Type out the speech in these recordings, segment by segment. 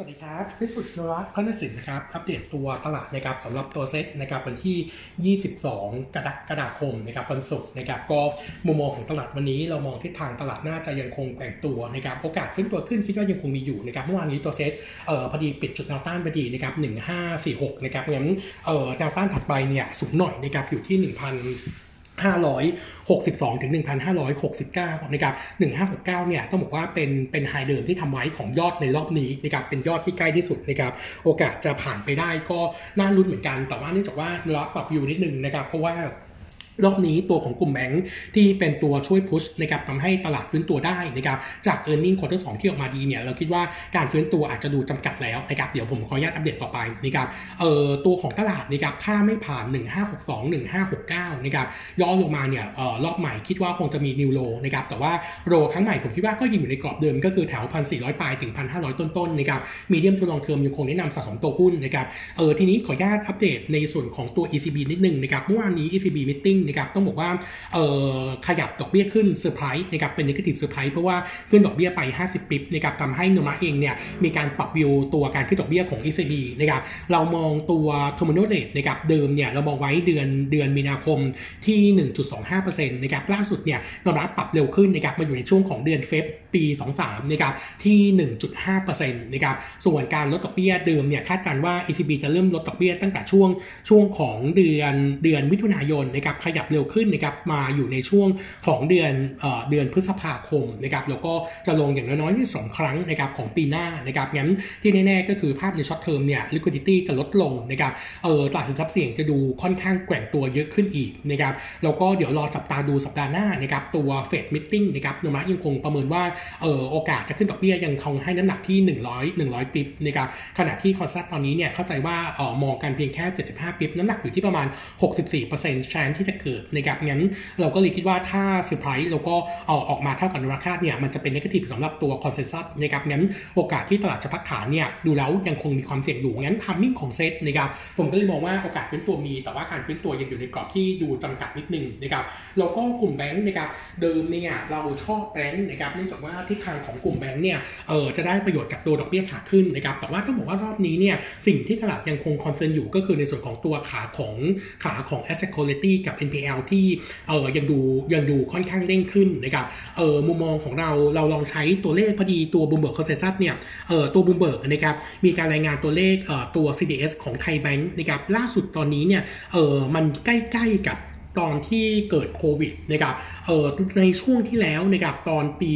สวัสดีครับ พิสุทธิ์นวัฒน์พันศิลป์นะครับ อัปเดตตัวตลาดนะครับสำหรับตัวเซ็ตนะครับวันที่ 22 กรกฎาคมนะครับวันศุกร์นะครับก็มุมมองของตลาดวันนี้เรามองทิศทางตลาดน่าจะยังคงแกว่งตัวนะครับโอกาสขึ้นตัวขึ้นคิดว่ายังคงมีอยู่นะครับเมื่อวานนี้ตัวเซ็ตเอ่อพอดีปิดจุดแนวต้านพอดีนะครับ 1546 นะครับงั้นเอ่อแนวต้านถัดไปเนี่ยสูงหน่อยนะครับอยู่ที่ 1,000 562 ถึง 1,569 นะครับ 1569 เนี่ยต้องบอกว่าเป็นเป็น high เดิมที่ทำไว้ของยอดในรอบนี้นะครับ เป็นยอดที่ใกล้ที่สุดนะครับ โอกาสจะผ่านไปได้ก็น่าลุ้นเหมือนกัน แต่ว่าเนื่องจากว่ารับปรับอยู่นิดนึงนะครับ เพราะว่า รอบนี้ตัวของกลุ่มแบงค์ที่เป็นตัวช่วย push นะครับทำให้ตลาดฟื้นตัวได้นะครับจาก e a r n i n g ควอเตอร์สที่ออกมาดีเนี่ยเราคิดว่าการฟื้นตัวอาจจะดูจำกัดแล้วนะครับเดี๋ยวผมขออนุญาตอัปเดตต่อไปนะครับเอ่อตัวของตลาดนะครับถ้าไม่ผ่าน 1562 1569นะครับย้อนลงมาเนี่ยเอ่อรอบใหม่คิดว่าคงจะมี new low นะครับแต่ว่า low ครั้งใหม่ผมคิดว่าก็ยังอยู่ในกรอบเดิมก็คือแถว 1,400 ปลายถึง 1,500 ต้นๆนะครับ medium to long term ยังคงแนะนำสะสมตัวหุ้นนะครับเออทีนี้ขออนุญาตอัปเดตในส่วนของตัว ECB นิดนึงนะครับเมื่อวานนี้ ECB meeting นะครับต้องบอกว่าเอ่อขยับดอกเบี้ยขึ้นเซอร์ไพรส์นะครับเป็น negative surprise เพราะว่าขึ้นดอกเบี้ยไป 50 bps นะครับทำให้โนมูระเองเนี่ยมีการปรับวิวตัวการขึ้นดอกเบี้ยของ ECB นะครับเรามองตัว terminal rate นะครับเดิมเนี่ยเรามองไว้เดือนเดือนมีนาคมที่ 1.25%นะครับล่าสุดเนี่ยนมาปรับเร็วขึ้นนะครับมาอยู่ในช่วงของเดือนเฟบปี 23นะครับที่ 1.5%นะครับส่วนการลดดอกเบี้ยเดิมเนี่ยคาดการณ์ว่า ECB จะเริ่มลดดอกเบี้ยตั้งแต่ช่วงช่วงของเดือนเดือนมิถุนายนนะครับขยับเร็วขึ้นนะครับมาอยู่ในช่วงของเดือนเออเดือนพฤษภาคมนะครับแล้วก็จะลงอย่างน้อยๆที่สองครั้งนะครับของปีหน้านะครับงั้นที่แน่ๆก็คือภาพใน short term เนี่ย liquidity จะลดลงนะครับเออตลาดสินทรัพย์เสี่ยงจะดูค่อนข้างแกว่งตัวเยอะขึ้นอีกนะครับแล้วก็เดี๋ยวรอจับตาดูสัปดาห์หน้านะครับตัว Fed meeting นะครับโนมูระยังคงประเมินว่าเออโอกาสจะขึ้นดอกเบี้ยยังคงให้น้ำหนักที่ 100 100 bps นะครับขณะที่ consensus ตอนนี้เนี่ยเข้าใจว่าเออมองกันเพียงแค่ 75 bps น้ำหนักอยู่ที่ประมาณ 64% chance ที่จะเกิดนะครับงั้นเราก็เลยคิดว่าถ้าเซอร์ไพรส์แล้วก็เอาออกมาเท่ากับเราคาดเนี่ยมันจะเป็น negative สำหรับตัว consensus นะครับงั้นโอกาสที่ตลาดจะพักฐานเนี่ยดูแล้วยังคงมีความเสี่ยงอยู่งั้น timing ของเซตนะครับผมก็เลยมองว่าโอกาสฟื้นตัวมี แต่ว่าการฟื้นตัวยังอยู่ในกรอบที่ดูจำกัดนิดนึงนะครับแล้วก็กลุ่มแบงค์นะครับเดิมเนี่ยเราชอบแบงค์นะครับเนื่องจากว่าทิศทางของกลุ่มแบงค์เนี่ยเออจะได้ประโยชน์จากตัวดอกเบี้ยขาขึ้นนะครับแต่ว่าต้องบอกว่ารอบนี้เนี่ยสิ่งที่ตลาดยังคง concern อยู่ก็คือในส่วนของตัวขาของขาของ asset quality กับ NPL ที่เออยังดูยังดูค่อนข้างเร่งขึ้นนะครับเออมุมมองของเราเราลองใช้ตัวเลขพอดีตัว Bloomberg consensus เนี่ยเออตัวบูมเบิร์กนะครับมีการรายงานตัวเลขเออตัว CDS ของ Thai bank นะครับล่าสุดตอนนี้เนี่ยเออมันใกล้ๆกับ ตอนที่เกิดโควิดนะครับเออในช่วงที่แล้วนะครับตอนปี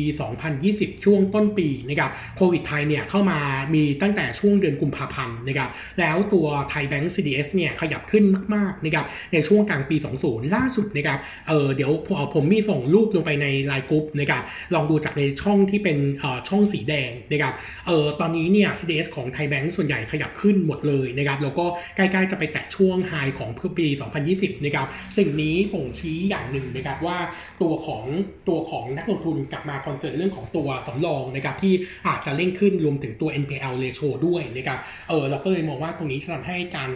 2020 ช่วงต้นปีนะครับโควิดไทยเนี่ยเข้ามามีตั้งแต่ช่วงเดือนกุมภาพันธ์นะครับแล้วตัวไทยแบงค์ CDS เนี่ยขยับขึ้นมากๆนะครับในช่วงกลางปี 20 ล่าสุดนะครับเออเดี๋ยวผมมีส่งรูปลงไปใน LINE group นะครับลองดูจากในช่องที่เป็นเอ่อช่องสีแดงนะครับเออตอนนี้เนี่ย CDS ของ Thai bank ส่วนใหญ่ขยับขึ้นหมดเลยนะครับแล้วก็ใกล้ๆจะไปแตะช่วง high ของเพื่อปี 2020 นะครับสิ่งนี้นี้บ่งชี้อย่างหนึ่งนะครับว่าตัวของตัวของนักลงทุนกลับมา concern เรื่องของตัวสำรองนะครับที่อาจจะเร่งขึ้นรวมถึงตัว NPL ratio ด้วยนะครับเออเราก็เลยมองว่าตรงนี้จะทำให้การ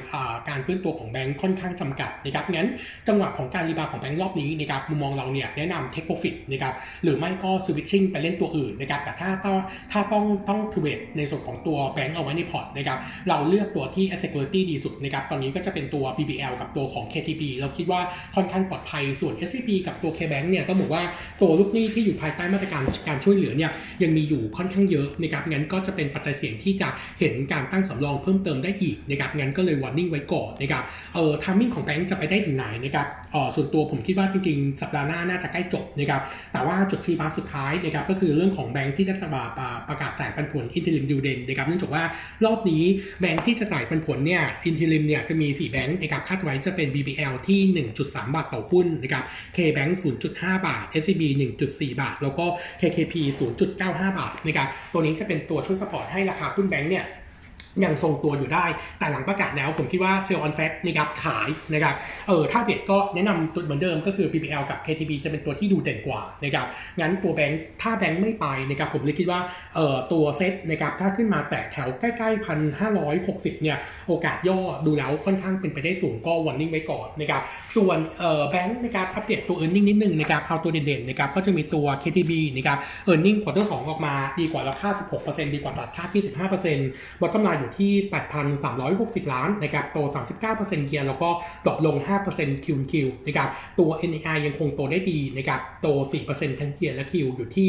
การฟื้นตัวของแบงก์ค่อนข้างจำกัดนะครับงั้นจังหวะของการรีบาวของแบงก์รอบนี้นะครับมุมมองเราเนี่ยแนะนำ take profit นะครับหรือไม่ก็ switching ไปเล่นตัวอื่นนะครับแต่ถ้าต้องถ้าต้องต้องเทรดในส่วนของตัวแบงก์เอาไว้ในพอร์ตนะครับเราเลือกตัวที่ asset quality ดีสุดนะครับตอนนี้ก็จะเป็นตัว BBL กับตัวของ KTB เราคิดว่าค่อนข้างปลอดภัยส่วน SCB กับตัว KBank เนี่ยก็บอกว่าตัวลูกหนี้ที่อยู่ภายใต้มาตรการการช่วยเหลือเนี่ยยังมีอยู่ค่อนข้างเยอะนะครับงั้นก็จะเป็นปัจจัยเสี่ยงที่จะเห็นการตั้งสำรองเพิ่มเติมได้อีกนะครับงั้นก็เลย warning ไว้ก่อนนะครับเอ่อ timing ของแบงก์จะไปได้ถึงไหนนะครับเอ่อส่วนตัวผมคิดว่าจริงๆสัปดาห์หน้าน่าจะใกล้จบนะครับแต่ว่าจุดที่มาสุดท้ายนะครับก็คือเรื่องของแบงก์ที่จะประกาศจ่ายปันผล interim dividend นะครับเนื่องจากว่ารอบนี้แบงก์ที่จะจ่ายปันผลเนี่ย interim เนี่ยจะมี 4 แบงก์นะครับคาดไว้จะเป็น BBL ที่ 1.3บาทต่อหุ้นนะครับ KBank 0.5 บาท SCB 1.4 บาท แล้วก็ KKP 0.95 บาทนะครับตัวนี้จะเป็นตัวช่วย support ให้ราคาหุ้นแบงค์เนี่ย ยังทรงตัวอยู่ได้ แต่หลังประกาศแล้วผมคิดว่า sell on fact นะครับขายนะครับเออถ้าเบดก็แนะนำตัวเหมือนเดิมก็คือ BBL กับ KTB จะเป็นตัวที่ดูเด่นกว่านะครับงั้นตัวแบงค์ถ้าแบงค์ไม่ไปนะครับผมเลยคิดว่าเออตัวเซตนะครับถ้าขึ้นมาแตะแถวใกล้ๆพันห้าร้อยหกสิบเนี่ยโอกาสย่อดูแล้วค่อนข้างเป็นไปได้สูงก็ warning ไว้ก่อนนะครับส่วนเออแบงค์นะครับอัปเดตตัว earning นิดนึงนะครับเอาตัวเด่นๆนะครับก็จะมีตัว KTB นะครับ earning quarter สองออกมาดีกว่าเราคาด16%ดีกว่าตลาดคาดที่15%บอทกำไรอยูู่่ที่ 8,360 ล้านนะครับโต 39% year แล้วก็ drop ลง5% Q Q นะครับตัว NII ยังคงโตได้ดีนะครับโต 4%ทั้ง year และ Q อยู่ที่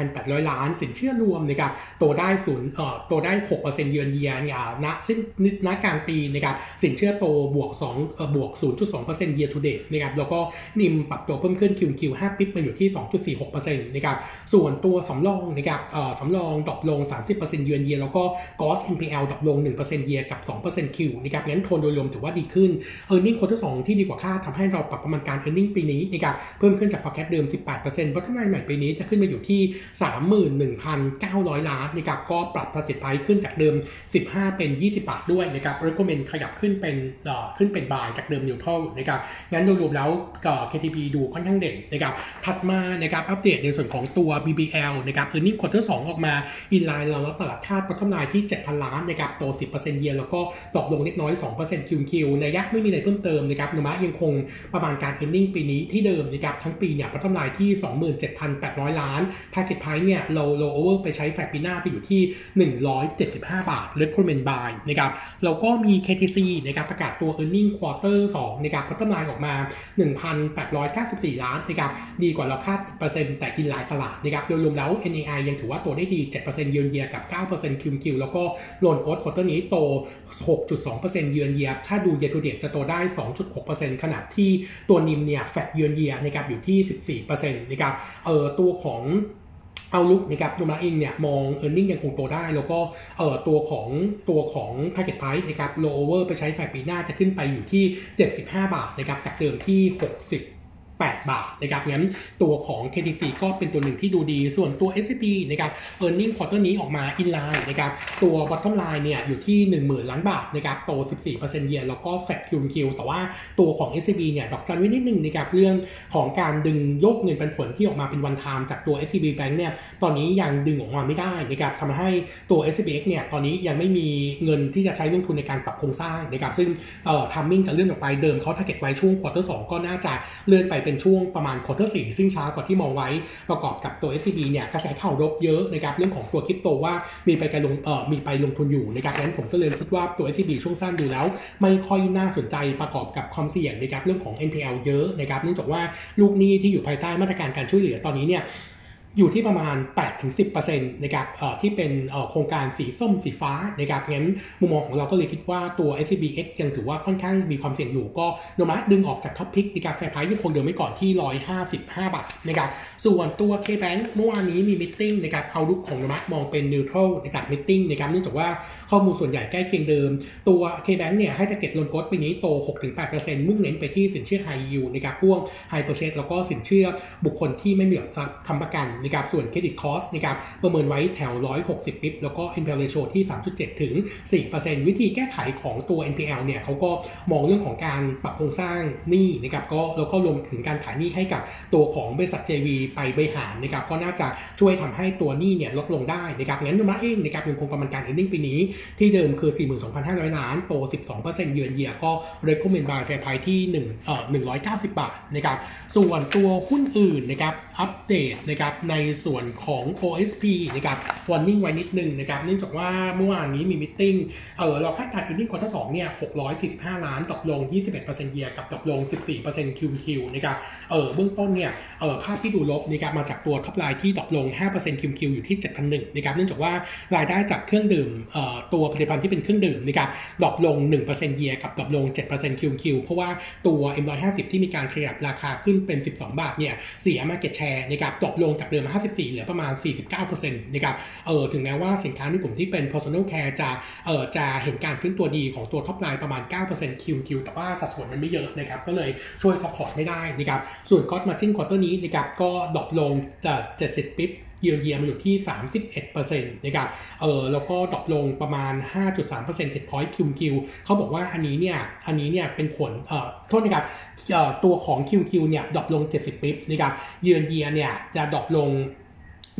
21,800 ล้าน สินเชื่อรวมนะครับโตได้ศูนย์เอ่อโตได้ 6% year on year ณสิ้นณกลางปีนะครับสินเชื่อโตบวก2เอ่อบวก 0.2% year to date นะครับแล้วก็ NIM ปรับตัวเพิ่มขึ้น Q Q 5 bps มาอยู่ที่ 2.46%นะครับส่วนตัวสำรองนะครับเอ่อสำรอง drop ลง 30% year on year แล้วก็ gross NPL drop ลง 1% year กับ 2% Q นะครับงั้นโทนโดยรวมถือว่าดีขึ้น e a r n i n g ควอเตอร์สที่ดีกว่าคาดทำให้เราปรับประมาณการ e a r n i n g ปีนี้นะครับเพิ่มขึ้นจาก forecast เดิม 18%วัตถุนายใหม่ปีนี้จะขึ้นมาอยู่ที่ 31,900 ล้านนะครับก็ปรับ target price ขึ้นจากเดิม 15 เป็น 20 บาทด้วยนะครับ recommend ขยับขึ้นเป็นขึ้นเป็นบายจากเดิม neutral นะครับงั้นโดยรวมแล้วก็ KTB ดูค่อนข้างเด่นนะครับถัดมานะครับอัปเดตในส่วนของตัว BBL นะครับ earning quarter 2ออกมาอินไลน์เราแล้วตลาดคาด bottom line ที่7ันล้านนะครับโต 10%เยียร์แล้วก็ตกลงเล็กน้อย 2%คิวคิวในยักษ์ไม่มีอะไรเพิ่มเติมนะครับโนุมะยังคงประมาณการ earning ปีนี้ที่เดิมนะครับทั้งปีเนี่ย bottom line ที่ 27,800 ล้าน target price เนี่ยเราโลโอเวอร์ไปใช้แฟร์ปีหน้าไปอยู่ที่ 175 บาท r e c o m m e n d buy นะครับแล้วก็มี KTC นะครับประกาศตัว earning quarter 2นะครับ bottom line ออกมา 1,894 ล้านนะครับดีกว่าเราคาดเปอร์เซ็นต์แต่ in line ตลาดนะครับโดยรวมแล้ว NII ยังถือว่าโตได้ดี 7%เยือนเยียกับ 9% Q Q แล้วก็ loan growth quarter นี้โต 6.2%เยือนเยียถ้าดูเย r ูเด e จะโตได้ 2.6%ขณะที่ตัวนิมเนี่ยแฟดเยือนเยียนะครับอยู่ที่ 14%นะครับเออตัวของเอาลุกนะครับตัวมาเองเนี่ยมอง e a r n i n g ยังคงโตได้ แล้วก็เอ่อตัวของตัวของ target price นะครับ low over ไปใช้ฝ่ายปีหน้าจะขึ้นไปอยู่ที่ 75 บาทนะครับจากเดิมที่ 60 8 บาทนะครับงั้นตัวของ KTC ก็เป็นตัวหนึ่งที่ดูดี ส่วนตัว SCB นะครับ earning quarter นี้ออกมา in line นะครับตัว bottom line เนี่ยอยู่ที่ 10,000 ล้านบาทนะครับโต 14% year แล้วก็ flat Q Q แต่ว่าตัวของ SCB เนี่ยดอกจันไว้นิดนึงนะครับเรื่องของการดึงยกเงินปันผลที่ออกมาเป็น one time จากตัว SCB Bank เนี่ยตอนนี้ยังดึงออกมาไม่ได้นะครับทำให้ตัว SCBX เนี่ยตอนนี้ยังไม่มีเงินที่จะใช้ลงทุนในการปรับโครงสร้างนะครับซึ่งเอ่อ timing จะเลื่อนออกไปเดิมเขา target ไว้ช่วง quarter 2ก็น่าจะเลื่อนไปเป็นช่วงประมาณ quarter สี่ซึ่งช้ากว่าที่มองไว้ประกอบกับตัว SCB เนี่ยกระแสข่าวรบเยอะนะครับเรื่องของตัวคริปโตว่ามีไปการลงเอ่อมีไปลงทุนอยู่นะครับงั้นผมก็เลยคิดว่าตัว SCB ช่วงสั้นดูแล้ว ไม่ค่อยน่าสนใจประกอบกับความเสี่ยงนะครับเรื่องของ NPL เยอะนะครับเนื่องจากว่าลูกหนี้ที่อยู่ภายใต้มาตรการการช่วยเหลือตอนนี้เนี่ย อยู่ที่ประมาณ 8-10%นะครับที่เป็นโครงการสีส้มสีฟ้านะครับงั้นมุมมองของเราก็เลยคิดว่าตัว SCBX ยังถือว่าค่อนข้างมีความเสี่ยงอยู่ก็โนมูระดึงออกจาก top pick ในการ fair price ยังคงเดิมไว้ก่อนที่ 155 บาทนะครับส่วนตัว KBank เมื่อวานนี้มี meeting นะครับ outlook ของโนมูระมองเป็น neutral ในการ meeting นะครับเนื่องจากว่าข้อมูลส่วนใหญ่ใกล้เคียงเดิม ตัว KBank เนี่ยให้ t เก็ตลนกดปีนี้โต 6-8%มุ่งเน้นไปที่สินเชื่อ High Yield นะครับพวก Hire Purchase แล้วก็สินเชื่อบุคคลที่ไม่มีหลักทรัพย์ค้ำประกันนะครับส่วน credit cost นะครับประเมินไว้แถว 160 bps แล้วก็ NPL ratio ที่ 3.7 ถึง 4%วิธีแก้ไขของตัว NPL เนี่ยเขาก็มองเรื่องของการปรับโครงสร้างหนี้นะครับก็แล้วก็รวมถึงการขายหนี้ให้กับตัวของบริษัท JV ไปบริหารนะครับก็น่าจะช่วยทำให้ตัวหนี้เนี่ยลดลงได้นะครับงั้นนุมะเองนะครับยังคงประมาณการ earning ปีนี้ที่เดิมคือ 42,500 ล้านโต12%เยือนเยียก็ recommend buy fair price ที่1เอ่อ190 บาทนะครับส่วนตัวหุ้นอื่นนะครับ อัปเดตนะครับในส่วนของ OSP นะครับ warning ไว้นิดนึงนะครับเนื่องจากว่าเมื่อวานนี้มี meeting เออเราคาดการณ์ earning quarter 2เนี่ย645 ล้านตกลง 21% year กับตกลง 14% QQ นะครับเออเบื้องต้นเนี่ยเออภาพที่ดูลบนะครับมาจากตัว top line ที่ตกลง 5% QQ อยู่ที่ 7,001นะครับเนื่องจากว่ารายได้จากเครื่องดื่มเอ่อตัวผลิตภัณฑ์ที่เป็นเครื่องดื่มนะครับ drop ลง 1% year กับ drop ลง 7% QQ เพราะว่าตัว M150 ที่มีการขยับราคาขึ้นเป็น 12 บาทเนี่ยเสีย market share นะครับ drop ลงจากเดิม 54 เหลือประมาณ 49%นะครับเออถึงแม้ว่าสินค้าในกลุ่มที่เป็น personal care จะเออจะเห็นการฟื้นตัวดีของตัว top line ประมาณ 9% QQ แต่ว่าสัดส่วนมันไม่เยอะนะครับก็เลยช่วย support ไม่ได้นะครับส่วน gross margin quarter นี้นะครับก็ drop ลงจาก70 bps year year มาอยู่ที่ 31%นะครับเออแล้วก็ drop ลงประมาณ 5.3 percent point QQ เขาบอกว่าอันนี้เนี่ยอันนี้เนี่ยเป็นผลเอ่อโทษนะครับเอ่อตัวของ QQ เนี่ย drop ลง 70 bps นะครับ year year เนี่ยจะ drop ลง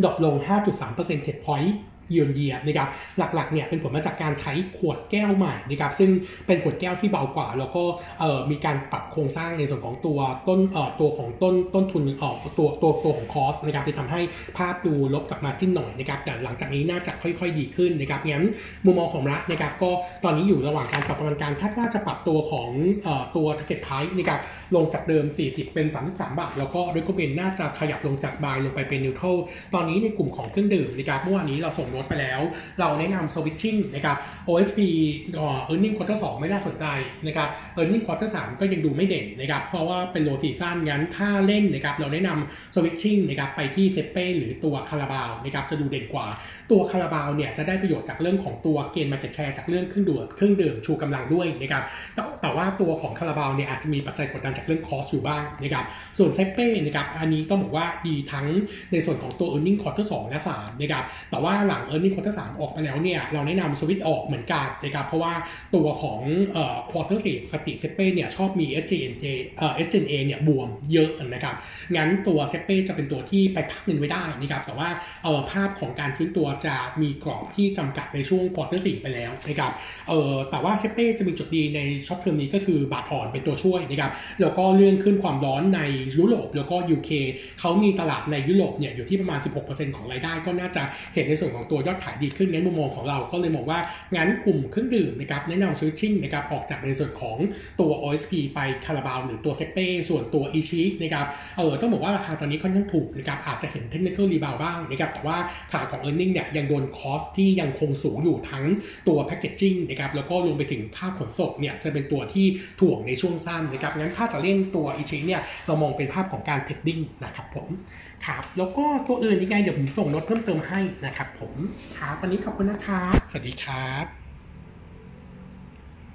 drop ลง 5.3 percent point year year นะครับหลักๆเนี่ยเป็นผลมาจากการใช้ขวดแก้วใหม่นะครับซึ่งเป็นขวดแก้วที่เบากว่า แล้วก็เอ่อมีการปรับโครงสร้างในส่วนของตัวต้นเอ่อตัวของต้นต้นทุนออกตัวตัวตัวของ cost นะครับที่ทำให้ภาพดูลบกับ margin หน่อยนะครับแต่หลังจากนี้น่าจะค่อยๆดีขึ้นนะครับงั้นมุมมองของรัฐนะครับก็ตอนนี้อยู่ระหว่างการปรับประมาณการคาดว่าจะปรับตัวของเอ่อตัว target price นะครับลงจากเดิม 40 เป็น 33 บาท แล้วก็ recommend น่าจะขยับลงจาก buy ลงไปเป็น neutral ตอนนี้ในกลุ่มของเครื่องดื่มนะครับเมื่อวานนี้เราส่งน้ตไปแล้ว เราแนะนำ switching นะครับ OSP เออ earning quarter 2 ไม่น่าสนใจนะครับ earning quarter 3 ก็ยังดูไม่เด่นนะครับเพราะว่าเป็น low season งั้นถ้าเล่นนะครับเราแนะนำ switching นะครับไปที่เซเป้หรือตัวคาราบาวนะครับจะดูเด่นกว่าตัวคาราบาวเนี่ยจะได้ประโยชน์จากเรื่องของตัวเกณฑ์ market share จากเรื่องเครื่องดื่มเครื่องดื่มชูกำลังด้วยนะครับแต่แต่ว่าตัวของคาราบาวเนี่ยอาจจะมีปัจจัยกดดันจากเรื่องคอสอยู่บ้างนะครับส่วนเซเป้นะครับอันนี้ต้องบอกว่าดีทั้งในส่วนของตัว earning quarter 2และ3นะครับแต่ว่าหลัง earning quarter 3ออกไปแล้วเนี่ยเราแนะนำสวิตออกเหมือนกันนะครับเพราะว่าตัวของเอ่อ quarter 4ปกติเซเป้เนี่ยชอบมี SJNJ เอ่อ SJNA เนี่ยบวมเยอะนะครับงั้นตัวเซเป้จะเป็นตัวที่ไปพักเงินไว้ได้นะครับแต่ว่าเอ่อภาพของการฟื้นตัวจะมีกรอบที่จำกัดในช่วง quarter 4ไปแล้วนะครับเอ่อแต่ว่าเซเป้จะมีจุดดีในช็อตเทอมนี้ก็คือบาทอ่อนเป็นตัวช่วยนะครับแล้วก็เรื่องขึ้นความร้อนในยุโรปแล้วก็ UK เขามีตลาดในยุโรปเนี่ยอยู่ที่ประมาณ 16%ของรายได้ก็น่าจะเห็นในส่วนของตัวยอดขายดีขึ้นงั้นมุมมองของเราก็เลยมองว่างั้นกลุ่มเครื่องดื่มนะครับแนะนำ switching นะครับออกจากในส่วนของตัว OSP ไปคาราบาวหรือตัวเซ็ปเป้ส่วนตัวอิชินะครับเออต้องบอกว่าราคาตอนนี้ค่อนข้างถูกนะครับอาจจะเห็น technical rebound บ้างนะครับแต่ว่าขาของ e a r n i n g เนี่ยยังโดน cost ที่ยังคงสูงอยู่ทั้งตัวแพ c เกจจิ้งนะครับแล้วก็รวมไปถึงค่าขนส่งเนี่ยจะเป็นตัวที่ถ่วงในช่วงสั้นนะครับงั้นถ้าจะเล่นตัวอิชิเนี่ยเรามองเป็นภาพของการ trading นะครับผม ครับแล้วก็ตัวอื่นยังไงเดี๋ยวผมส่งรถเพิ่มเติมให้นะครับผมครับวันนี้ขอบคุณนะครับ สวัสดีครับ